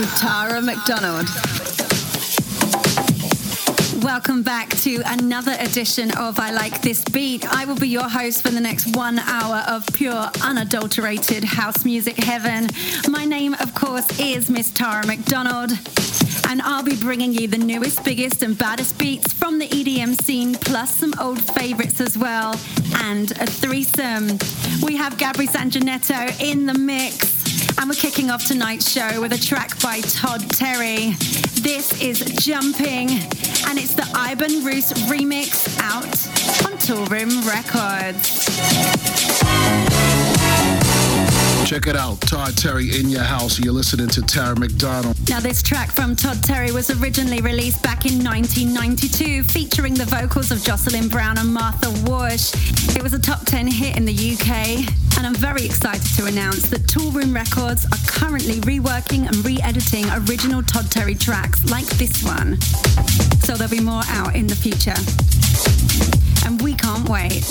With Tara McDonald. Welcome back to another edition of I Like This Beat. I will be your host for the next one hour of pure, unadulterated house music heaven. My name, of course, is Miss Tara McDonald, and I'll be bringing you the newest, biggest, and baddest beats from the EDM scene, plus some old favorites as well, and a threesome. We have Gabri Sanginetto in the mix. And we're kicking off tonight's show with a track by Todd Terry. This is Jumping, and it's the Ivan Roos remix out on Toolroom Records. Check it out, Todd Terry in your house. You're listening to Tara McDonald. Now, this track from Todd Terry was originally released back in 1992, featuring the vocals of Jocelyn Brown and Martha Wash. It was a top 10 hit in the UK, and I'm very excited to announce that Toolroom Records are currently reworking and re editing original Todd Terry tracks like this one. So there'll be more out in the future. And we can't wait.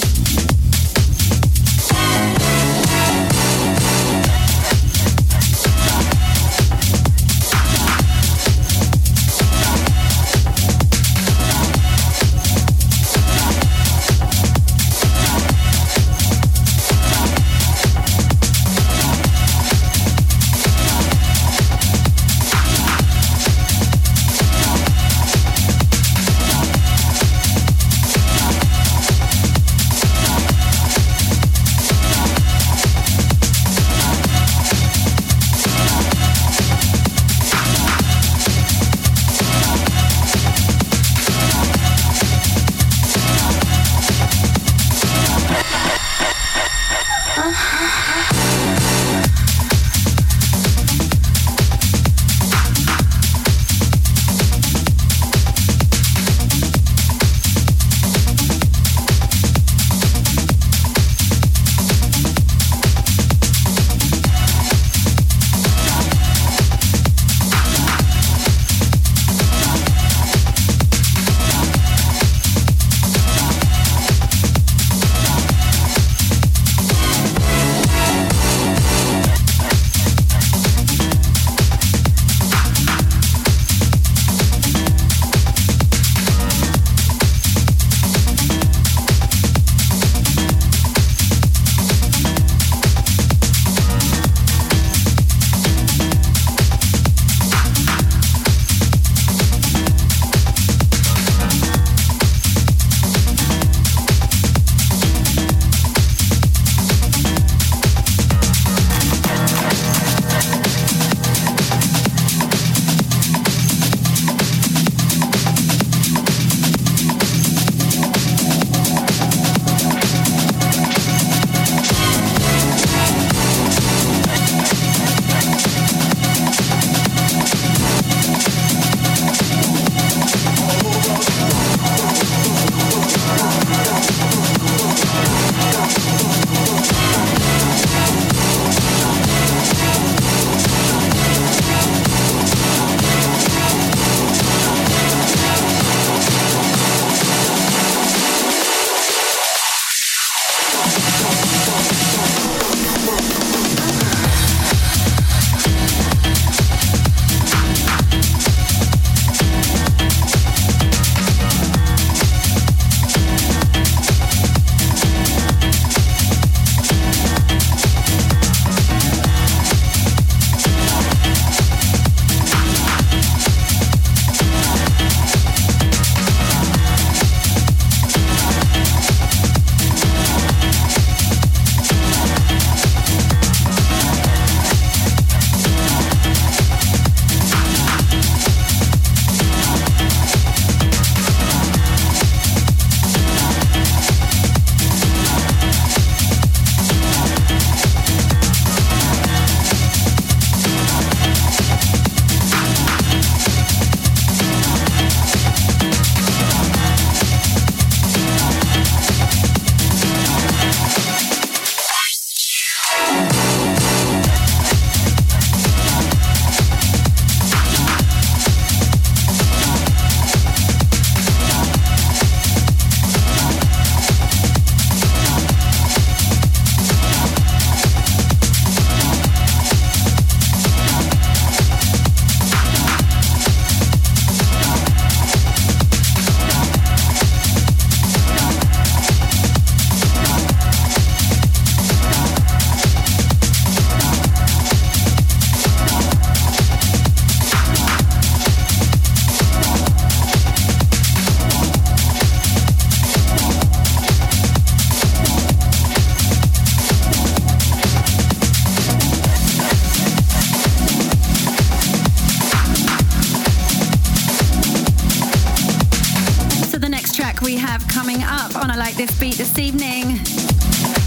This Beat this evening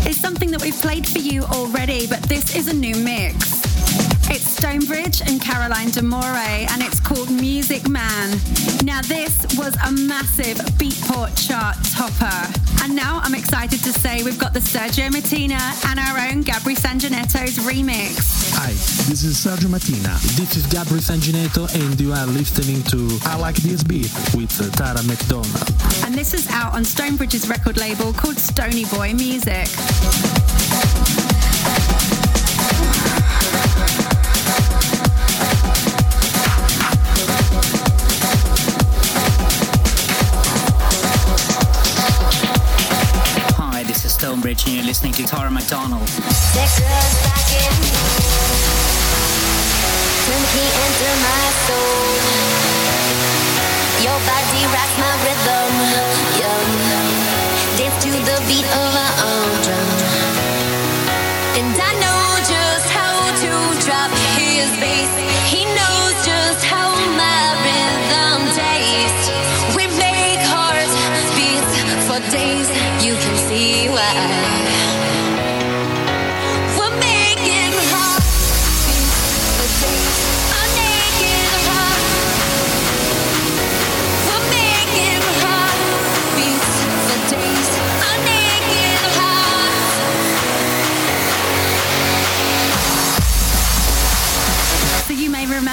is something that we've played for you already, but this is a new. It's Stonebridge and Caroline D'Amore, and it's called Music Man. Now, this was a massive Beatport chart topper. And now I'm excited to say we've got the Sergio Mattina and our own Gabri Sanginetto's remix. Hi, this is Sergio Mattina. This is Gabri Sanginetto, and you are listening to I Like This Beat with Tara McDonald. And this is out on Stonebridge's record label called Stoney Boy Music. Stonebridge and you're listening to Tara McDonald. Turn key into my soul. Your body rocks my rhythm. Dance to the beat of our own drum. And I know just how to drop his bass. He knows just how my rhythm tastes. We make hearts beat for days. You can see why.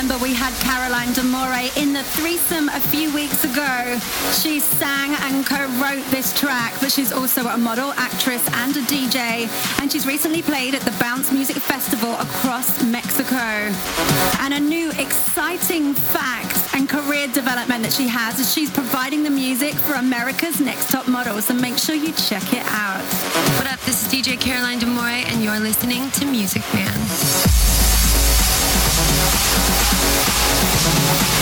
Remember we had Caroline D'Amore in the threesome a few weeks ago. She sang and co-wrote this track, but she's also a model, actress, and a DJ. And she's recently played at the Bounce Music Festival across Mexico. And a new exciting fact and career development that she has is she's providing the music for America's Next Top Model. So make sure you check it out. What up? This is DJ Caroline D'Amore, and you're listening to Music Man. So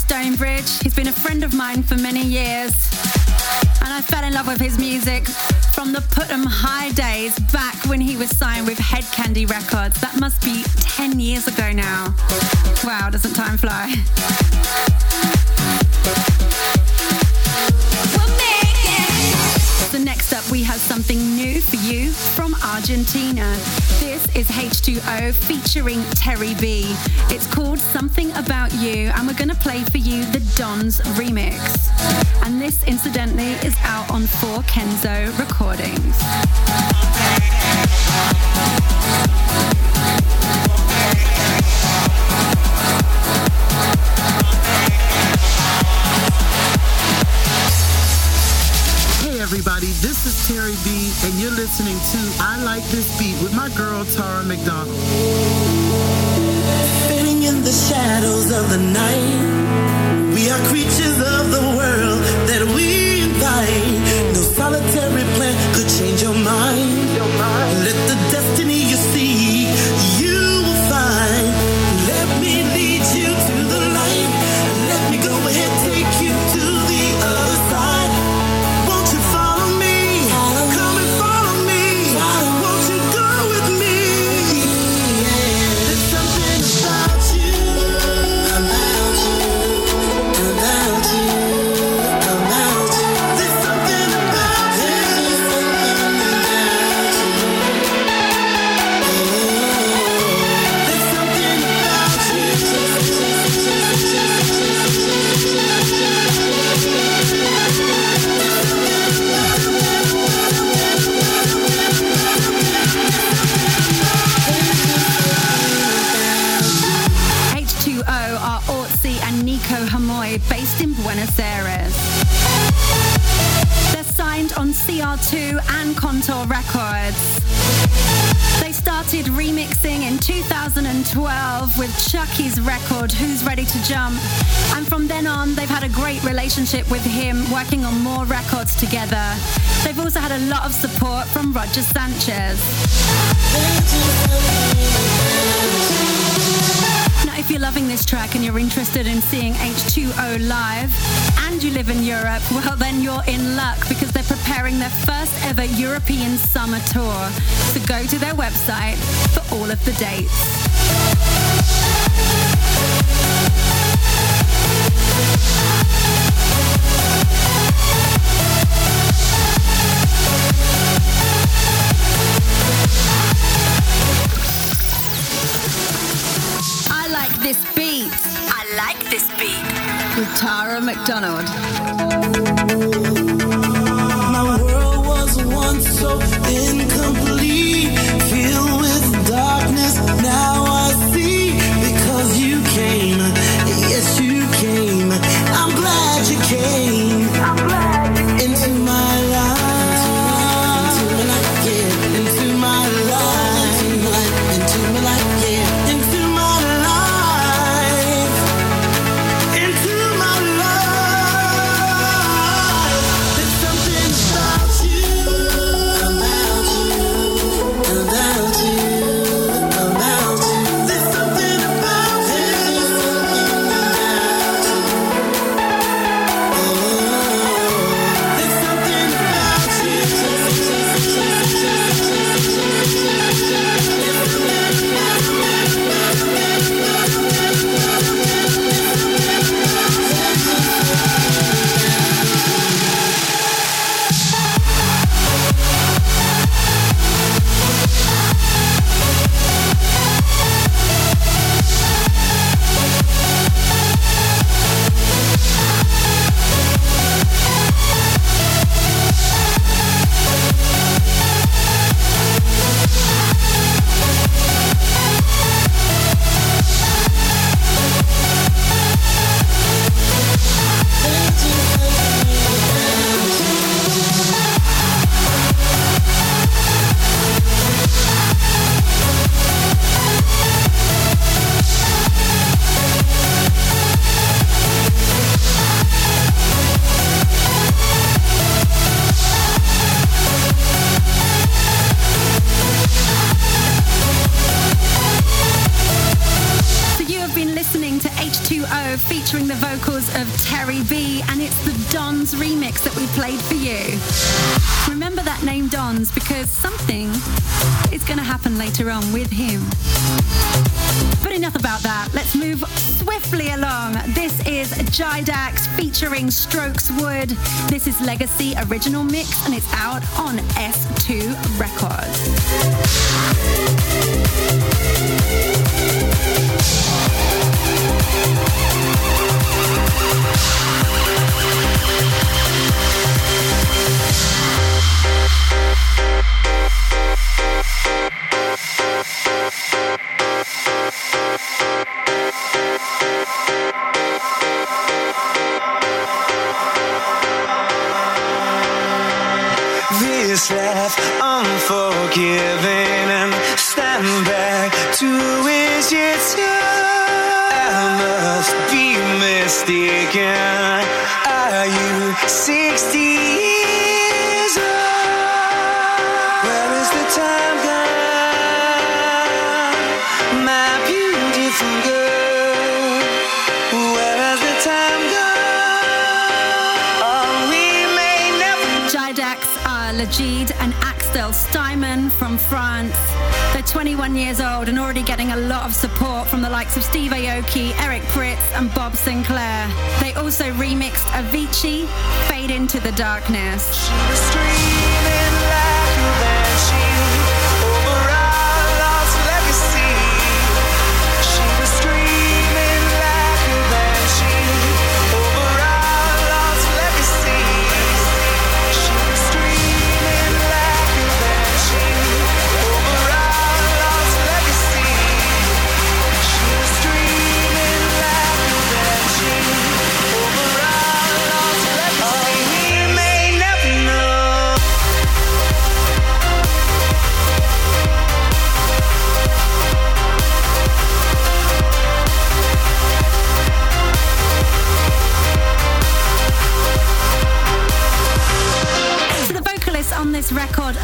Stonebridge. He's been a friend of mine for many years. And I fell in love with his music from the Put 'em High days back when he was signed with Hed Kandi Records. That must be 10 years ago now. Wow, doesn't time fly? We have something new for you from Argentina. This is H2O featuring Terry B. It's called Something About You, and we're going to play for you the Dons remix. And this, incidentally, is out on 4 Kenzo Recordings. Everybody. This is Terry B, and you're listening to I Like This Beat with my girl Tara McDonald. Fading in the shadows of the night, we are creatures of the world that we invite. No solitary CR2 and Contour Records. They started remixing in 2012 with Chuckie's record, Who's Ready to Jump? And from then on, they've had a great relationship with him, working on more records together. They've also had a lot of support from Roger Sanchez. If you're loving this track and you're interested in seeing H2O live and you live in Europe, well, then you're in luck because they're preparing their first ever European summer tour. So go to their website for all of the dates. This beat I like this beat. with Tara McDonald. My world was once so incomplete, Legacy Original Mix and it's out on S2 must be mistaken. Are you 60 years old? Where is the time gone? My beautiful girl. Where has the time gone? Oh, we may never. JDAX are Legid and Axel Steinman from France. They're 21 years old and already getting a lot of support from the likes of Steve Aoki, Eric Prydz, and Bob Sinclar. They also remixed Avicii, Fade Into the Darkness.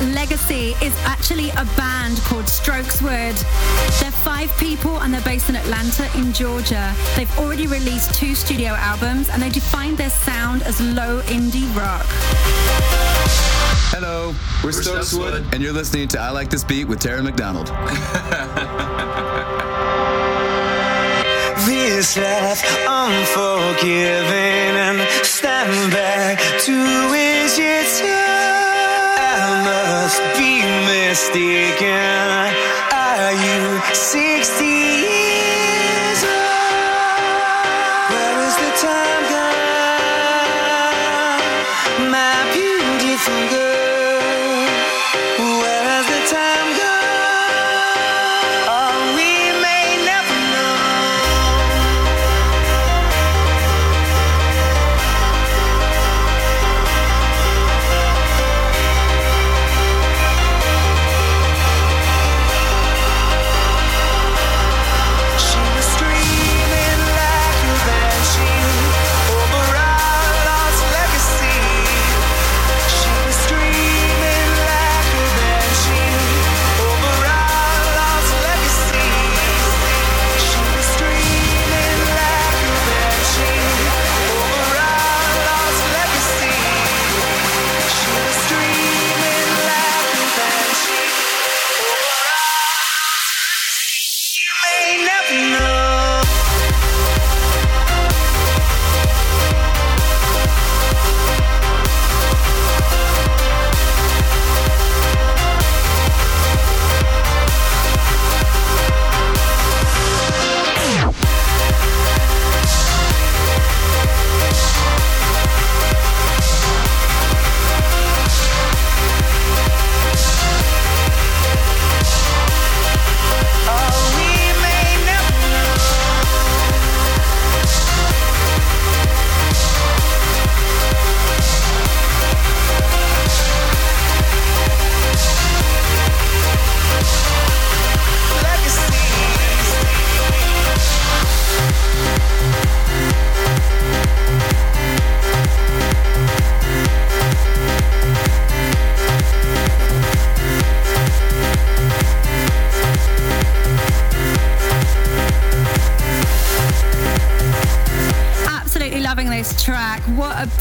Legacy, is actually a band called Strokes Wood. They're five people and they're based in Atlanta in Georgia. They've already released two studio albums and they define their sound as low indie rock. Hello, we're, Stokes Wood, and you're listening to I Like This Beat with Tara McDonald. This life unforgiving and stand back to is it I must be mistaken. Are you 60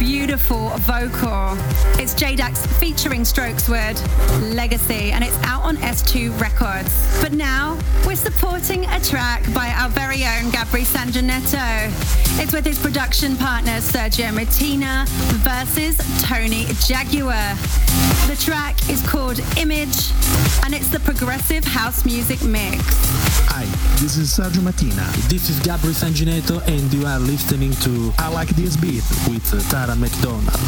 a beautiful vocal. It's JDAX featuring Strokeswood, Legacy, and it's out on S2 Records. But now we're supporting a track by our very own Gabri Sanginetto. It's with his production partner Sergio Mattina versus Tony Jaguar. The track is called Image and it's the progressive house music mix. Hi, this is Sergio Mattina. This is Gabri Sangineto and you are listening to I Like This Beat with Tara McDonald. Show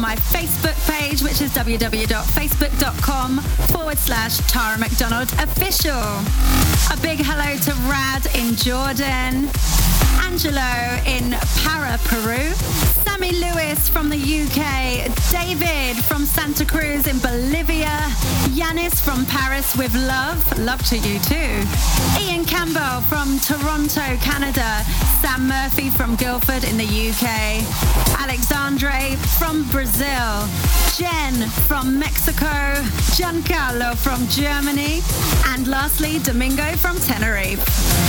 my Facebook page, which is www.facebook.com forward slash Tara McDonald official. A big hello to Rad in Jordan, Angelo in Para, Peru, Sammy Lewis from the UK, David from Santa Cruz in Bolivia, Yanis from Paris with love, love to you too, Ian Campbell from Toronto, Canada, Sam Murphy from Guildford in the UK, Alexandre from Brazil, Jen from Mexico, Giancarlo from Germany, and lastly, Domingo from Tenerife.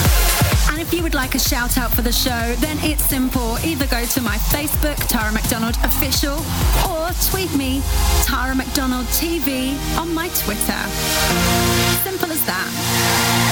If you would like a shout out for the show, then it's simple. Either go to my Facebook, Tara McDonald Official, or tweet me, Tara McDonald TV, on my Twitter. Simple as that.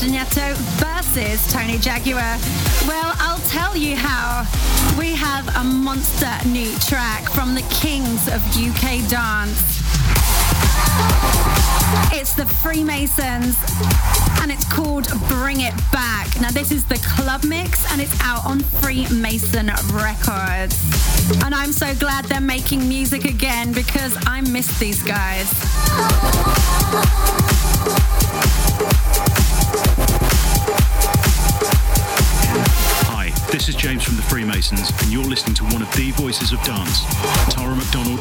Gabri versus Tony Jaguar? Well, I'll tell you how. We have a monster new track from the kings of UK dance. It's the Freemasons and it's called Bring It Back. Now, this is the club mix and it's out on Freemason Records. And I'm so glad they're making music again because I miss these guys. This is James from the Freemasons, and you're listening to one of the voices of dance, Tara McDonald.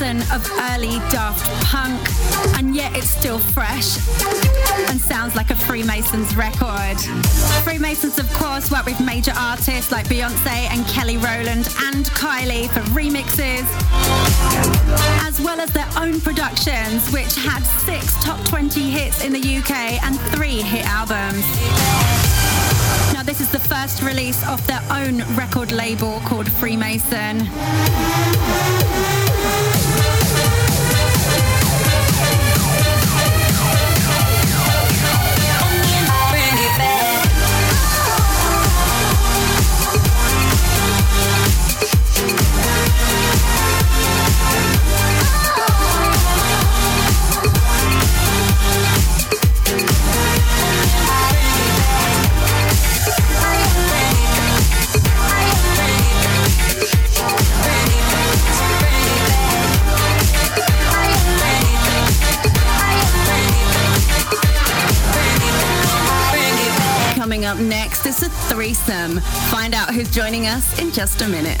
Of early Daft Punk, and yet it's still fresh and sounds like a Freemasons record. Freemasons, of course, work with major artists like Beyonce and Kelly Rowland and Kylie for remixes, as well as their own productions, which had six top 20 hits in the UK and three hit albums. Now, this is the first release of their own record label called Freemason. A threesome. Find out who's joining us in just a minute.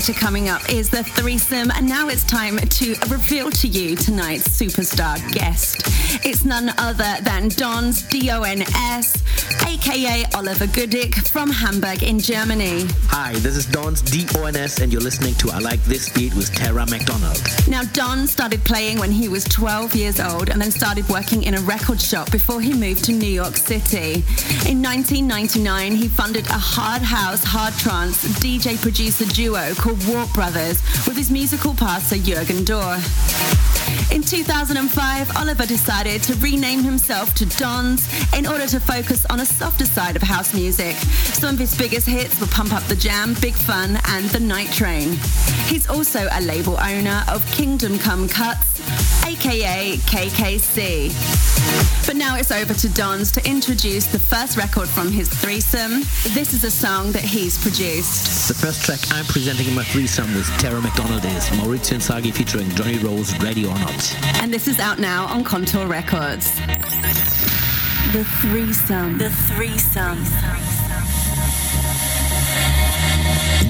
Feature coming up is the threesome, and now it's time to reveal to you tonight's superstar guest. It's none other than Dons D O N S, aka Oliver Goedicke from Hamburg in Germany. Hi, this is Don's D-O-N-S and you're listening to I Like This Beat with Tara McDonald. Now, Don started playing when he was 12 years old and then started working in a record shop before he moved to New York City. In 1999, he funded a hard house, hard trance DJ producer duo called Warp Brothers with his musical pastor Jürgen Dohr. In 2005, Oliver decided to rename himself to Dons in order to focus on a softer side of house music. Some of his biggest hits were Pump Up the Jam, Big Fun, and The Night Train. He's also a label owner of Kingdom Kome Cuts, aka KKC. But now it's over to Dons to introduce the first record from his threesome. This is a song that he's produced. The first track I'm presenting in my threesome with Tara McDonald is Maurizio Inzaghi featuring Johnny Rose, Ready or Not. And this is out now on Kontor Records. The threesome. The threesome.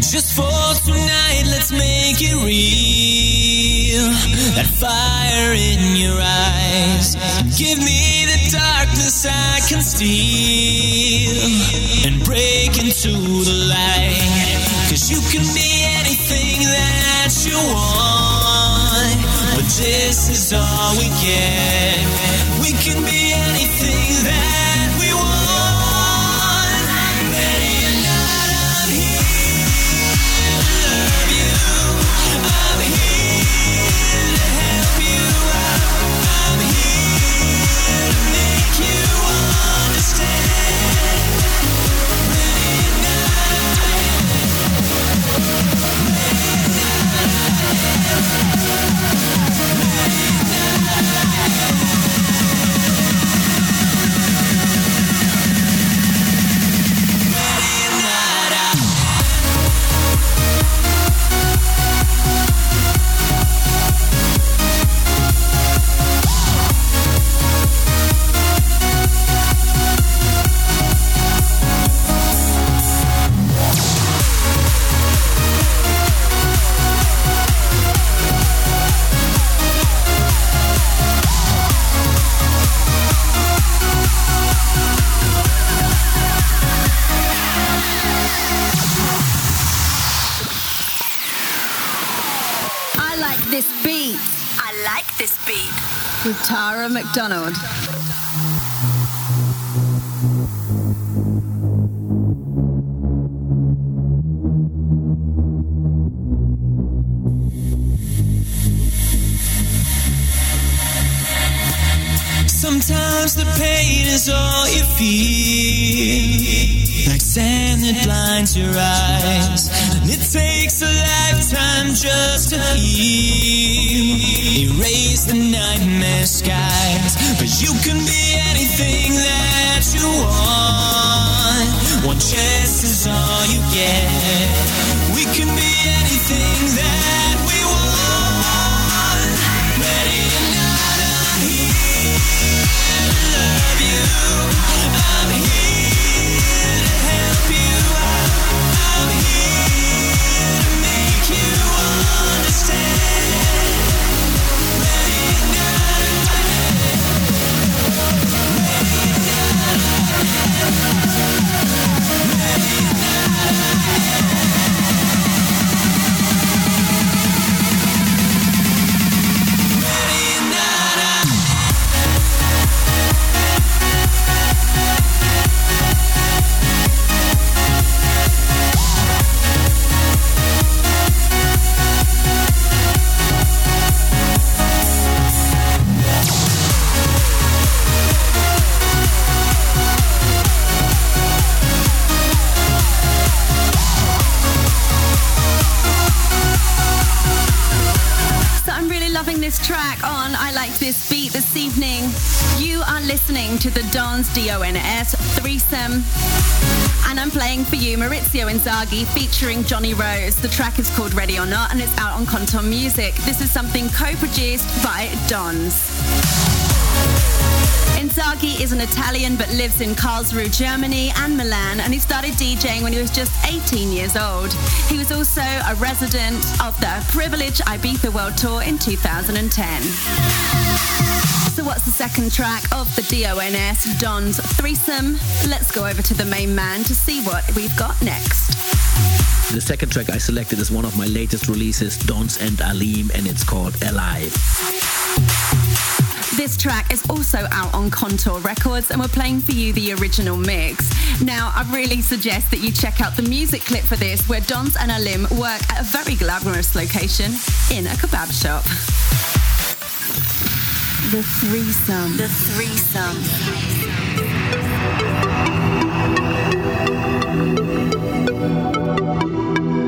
Just for tonight, let's make it real. That fire in your eyes. Give me the darkness I can steal and break into the light. Cause you can be anything that you want. This is all we get. We can be anything that we want. McDonald. Sometimes the pain is all you feel. Like sand that blinds your eyes. And it takes a lifetime just to heal. Erase the nightmare skies. But you can be anything that you want. One chance is all you get. We can be anything that we want. Ready or not, I'm here love you. I'm here D-O-N-S threesome. And I'm playing for you Maurizio Inzaghi featuring Johnny Rose. The track is called Ready or Not and it's out on Kontor Music. This is something co-produced by Dons. Inzaghi is an Italian but lives in Karlsruhe, Germany and Milan, and he started DJing when he was just 18 years old. He was also a resident of the Privilege Ibiza World Tour in 2010. So what's the second track of the DONS Don's threesome? Let's go over to the main man to see what we've got next. The second track I selected is one of my latest releases, Dons and Alim, and it's called Alive. This track is also out on Kontor Records and we're playing for you the original mix. Now, I really suggest that you check out the music clip for this where Dons and Alim work at a very glamorous location in a kebab shop. The threesome. The threesome.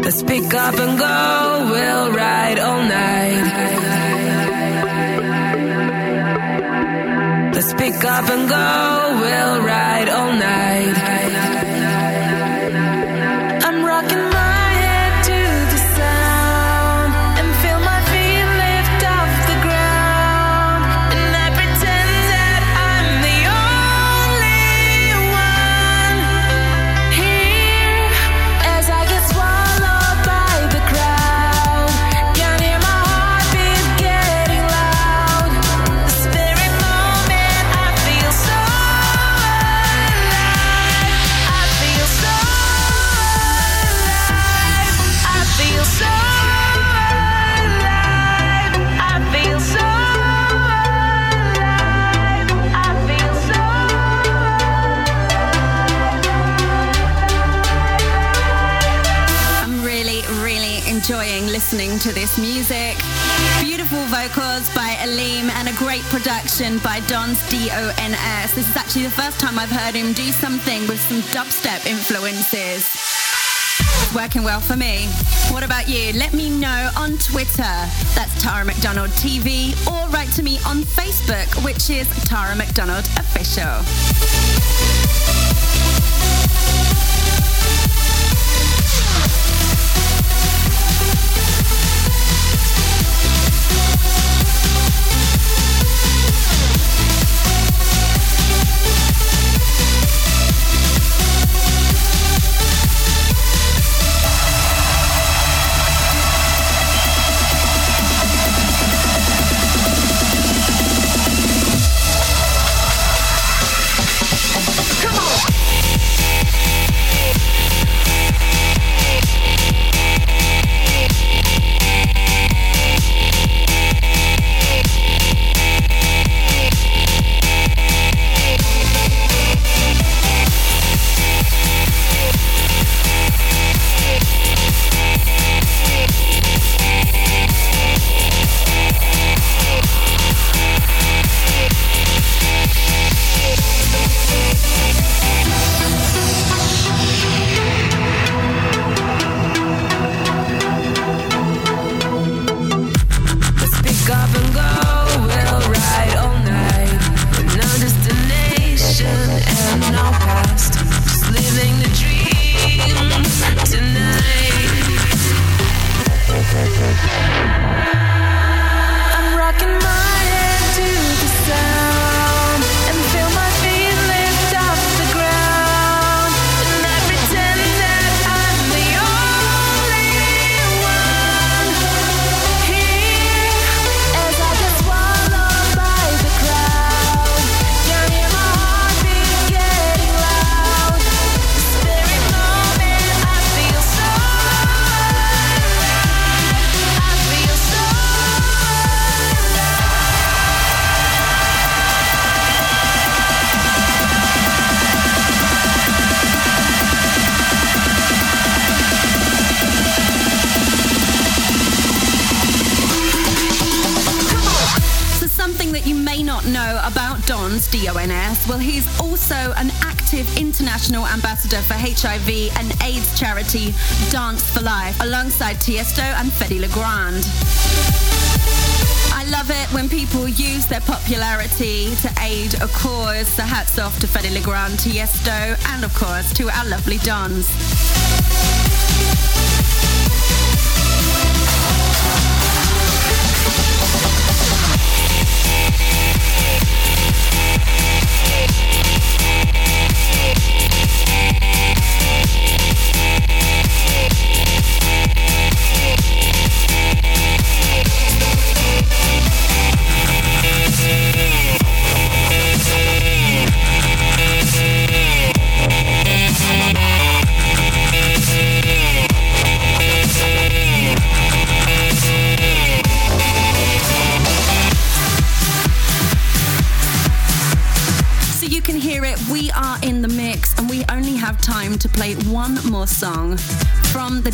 Let's pick up and go, we'll ride all night. Let's pick up and go, we'll ride all night. Listening to this music. Beautiful vocals by Aleem and a great production by Don's D-O-N-S. This is actually the first time I've heard him do something with some dubstep influences. Working well for me. What about you? Let me know on Twitter. That's Tara McDonald TV or write to me on Facebook, which is Tara McDonald Official. Ambassador for HIV and AIDS charity Dance for Life alongside Tiesto and Fedde Le Grand. I love it when people use their popularity to aid a cause, so hats off to Fedde Le Grand, Tiesto, and of course to our lovely Dons.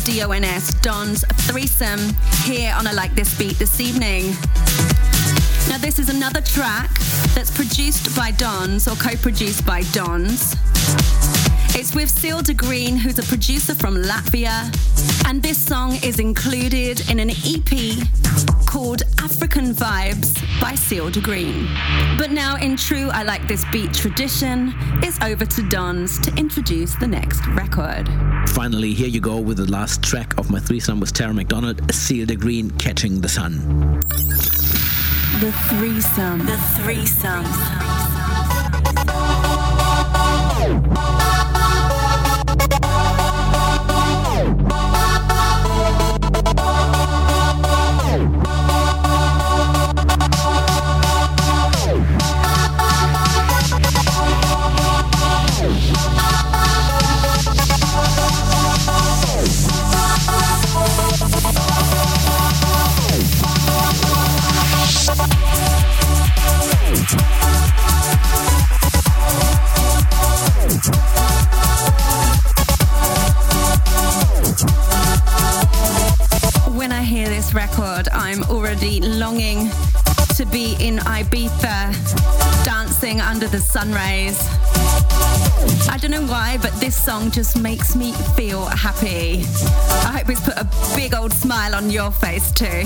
DONS Don's Threesome here on a Like This Beat this evening. Now, this is another track that's produced by Dons or co produced by Dons. It's with Seal de Green, who's a producer from Latvia, and this song is included in an EP called African Vibes by Seal de Green. But now, in true I Like This Beat tradition, it's over to Dons to introduce the next record. Finally, here you go with the last track of my threesome with Tara McDonald, Seal de Green, Catching the Sun. The threesome. The threesome. When I'm already longing to be in Ibiza, dancing under the sun rays. I don't know why, but this song just makes me feel happy. I hope it's put a big old smile on your face too.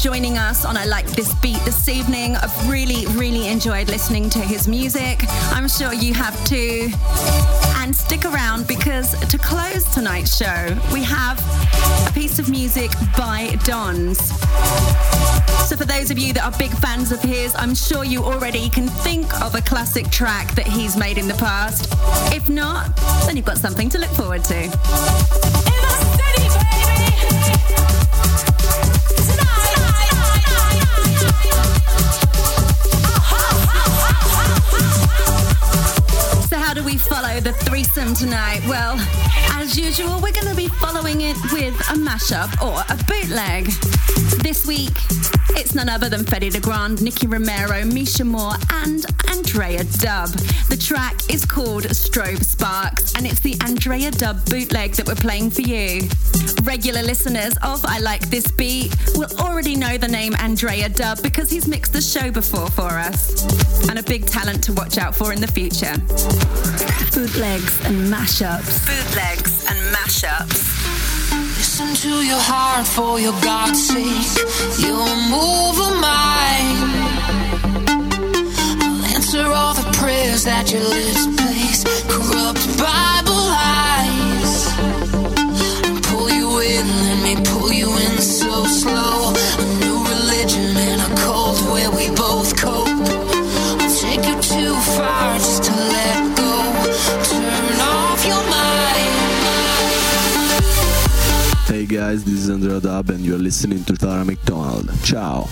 Joining us on I Like This Beat this evening. I've really, really enjoyed listening to his music. I'm sure you have too. And stick around because to close tonight's show, we have a piece of music by Dons. So, for those of you that are big fans of his, I'm sure you already can think of a classic track that he's made in the past. If not, then you've got something to look forward to. Follow the threesome tonight? Well, as usual, we're going to be following it with a mashup or a bootleg. This week, it's none other than Fedde Le Grand, Nicky Romero, Misha Moore, and Andrea Dub. The track is called Strobe Sparks, and it's the Andrea Dub bootleg that we're playing for you. Regular listeners of I Like This Beat will already know the name Andrea Dub because he's mixed the show before for us, and a big talent to watch out for in the future. Bootlegs and mashups. Bootlegs and mashups. Listen to your heart for your God's sake. You'll move a mind. I'll answer all the prayers that your lips place. Corrupt Bible lies. I'll pull you in, let me pull you in so slow. Guys, this is Andrea Dub and you're listening to Tara McDonald. Ciao.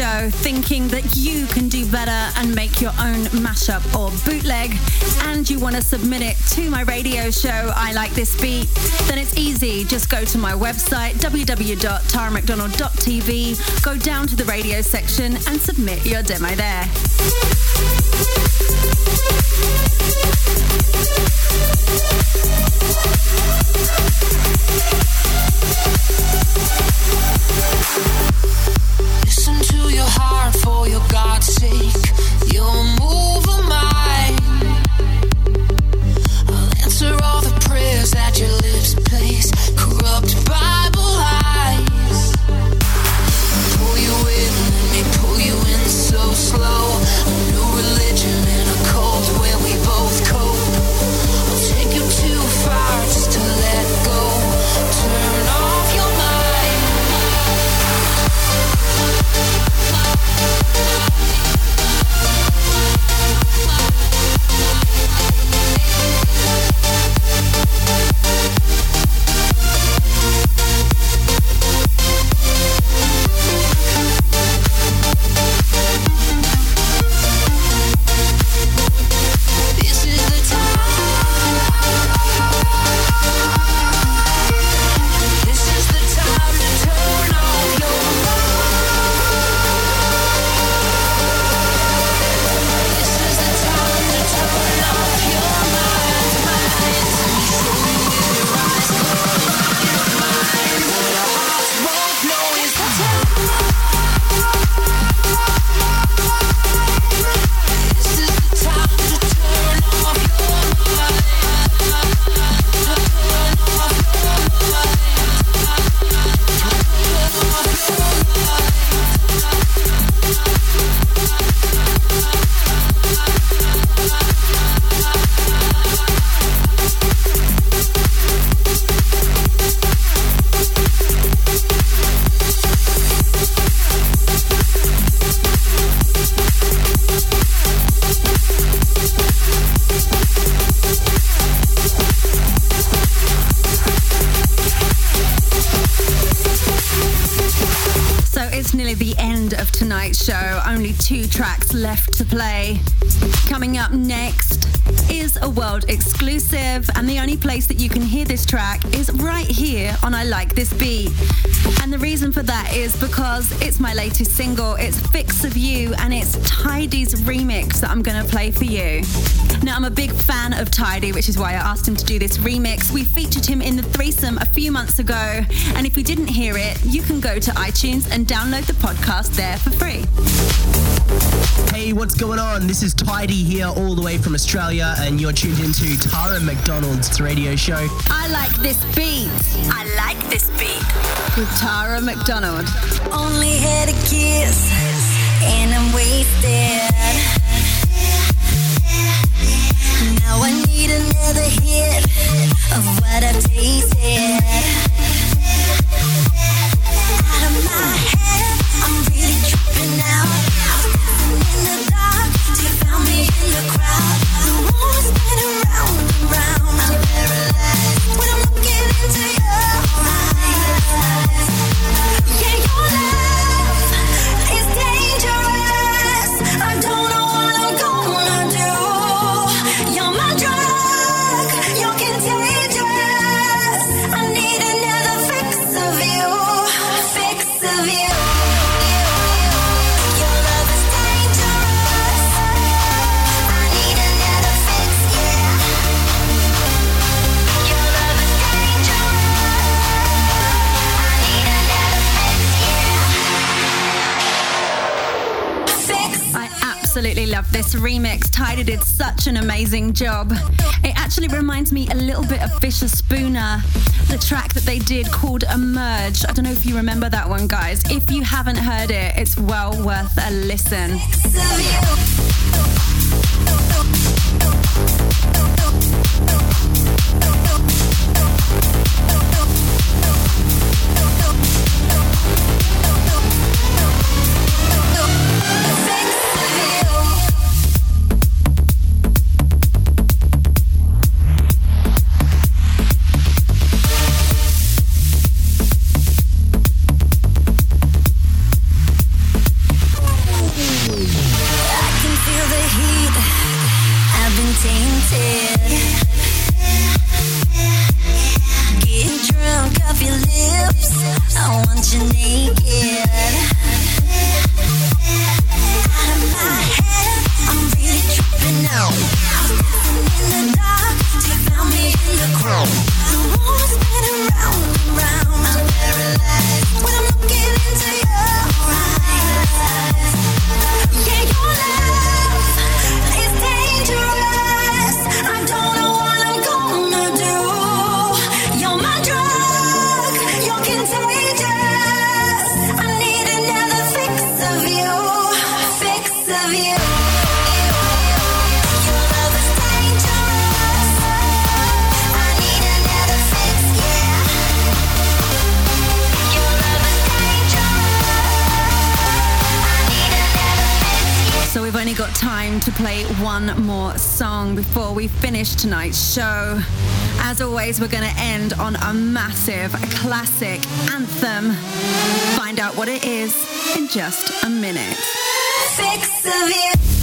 Show thinking that you can do better and make your own mashup or bootleg, and you want to submit it to my radio show, I Like This Beat, then it's easy. Just go to my website, www.taramcdonald.tv, go down to the radio section, and submit your demo there. Two tracks left to play. Coming up next is a world exclusive, and the only place that you can hear this track is right here on I Like This Beat. And the reason for that is because it's my latest single. It's Fix of You, and it's Tydi's remix that I'm going to play for you. Now, I'm a big fan of Tydi, which is why I asked him to do this remix. We featured him in the threesome a few months ago, and if you didn't hear it, you can go to iTunes and download the podcast there for free. Hey, what's going on? This is Tydi here, all the way from Australia, and you're tuned into Tara McDonald's radio show. I like this beat. I like this beat. With Tara McDonald. Only had a kiss, and I'm wasted. Now I need another hit of what I've tasted. Out of my head, I'm really tripping. In the dark, you found me in the crowd. Love this remix. Tydi did such an amazing job. It actually reminds me a little bit of Fischerspooner, the track that they did called Emerge. I don't know if you remember that one, guys. If you haven't heard it, it's well worth a listen. Got time to play one more song before we finish tonight's show. As always, we're going to end on a massive classic anthem. Find out what it is in just a minute. fix of you.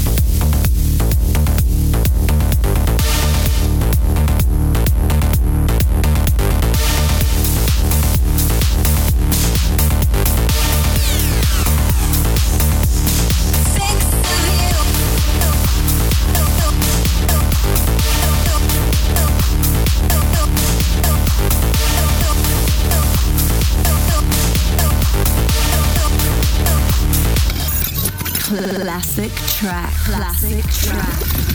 Track. Classic track.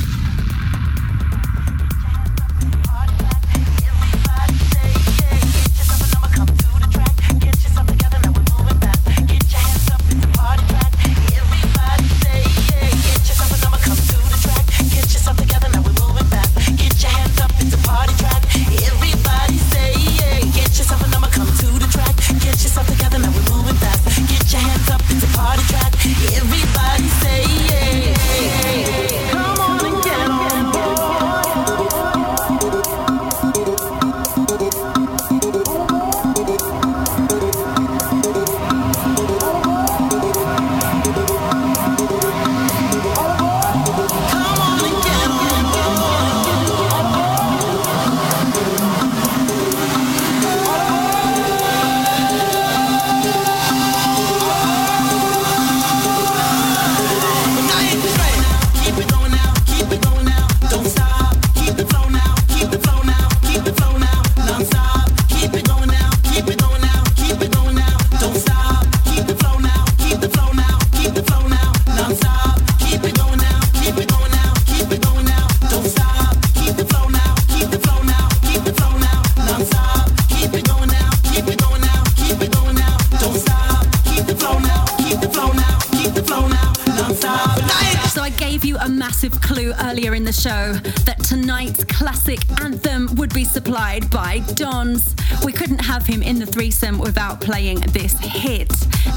Classic anthem would be supplied by Dons. We couldn't have him in the threesome without playing this hit.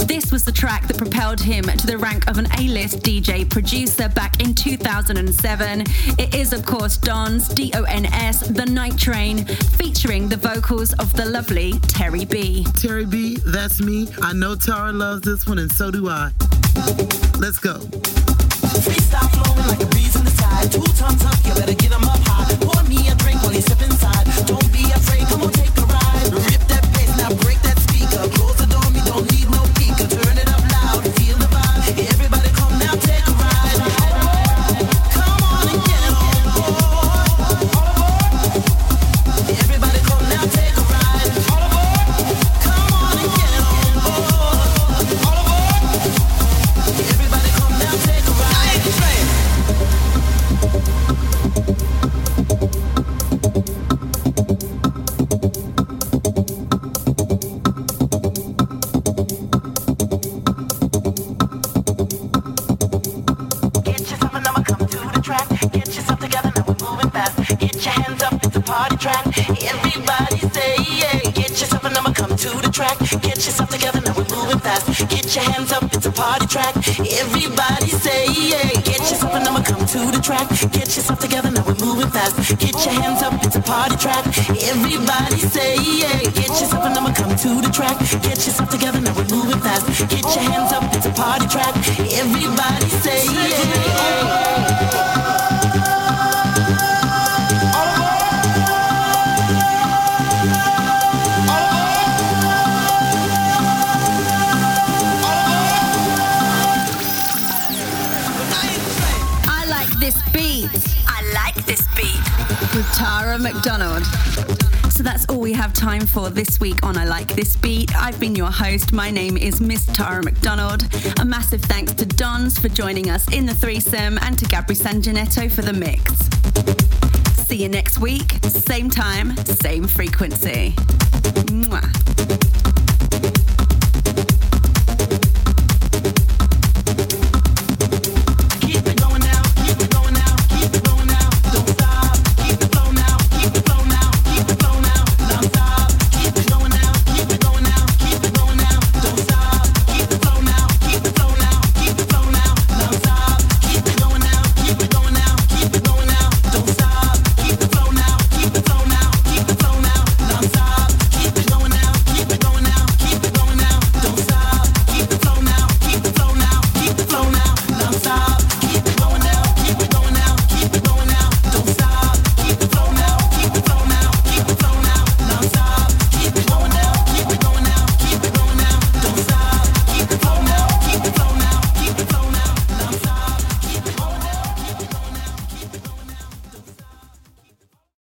This was the track that propelled him to the rank of an A list DJ producer back in 2007. It is, of course, Dons, D O N S, The Night Train, featuring the vocals of the lovely Terri B. Terri B, that's me. I know Tara loves this one, and so do I. Let's go. Freestyle flowing like a breeze in the tide. Two tons up, you better get 'em up party track. Everybody say yeah. Get yourself and I'ma come to the track. Get yourself together, now we're moving fast. Get your hands up, it's a party track. Everybody say yeah. Get yourself and I'ma come to the track. Get yourself together, now we're moving fast. Get your hands up, it's a party track. Everybody say yeah. Tara McDonald. So that's all we have time for this week on I Like This Beat. I've been your host. My name is Miss Tara McDonald. A massive thanks to Dons for joining us in the threesome and to Gabri Sanginetto for the mix. See you next week, same time, same frequency. Mwah.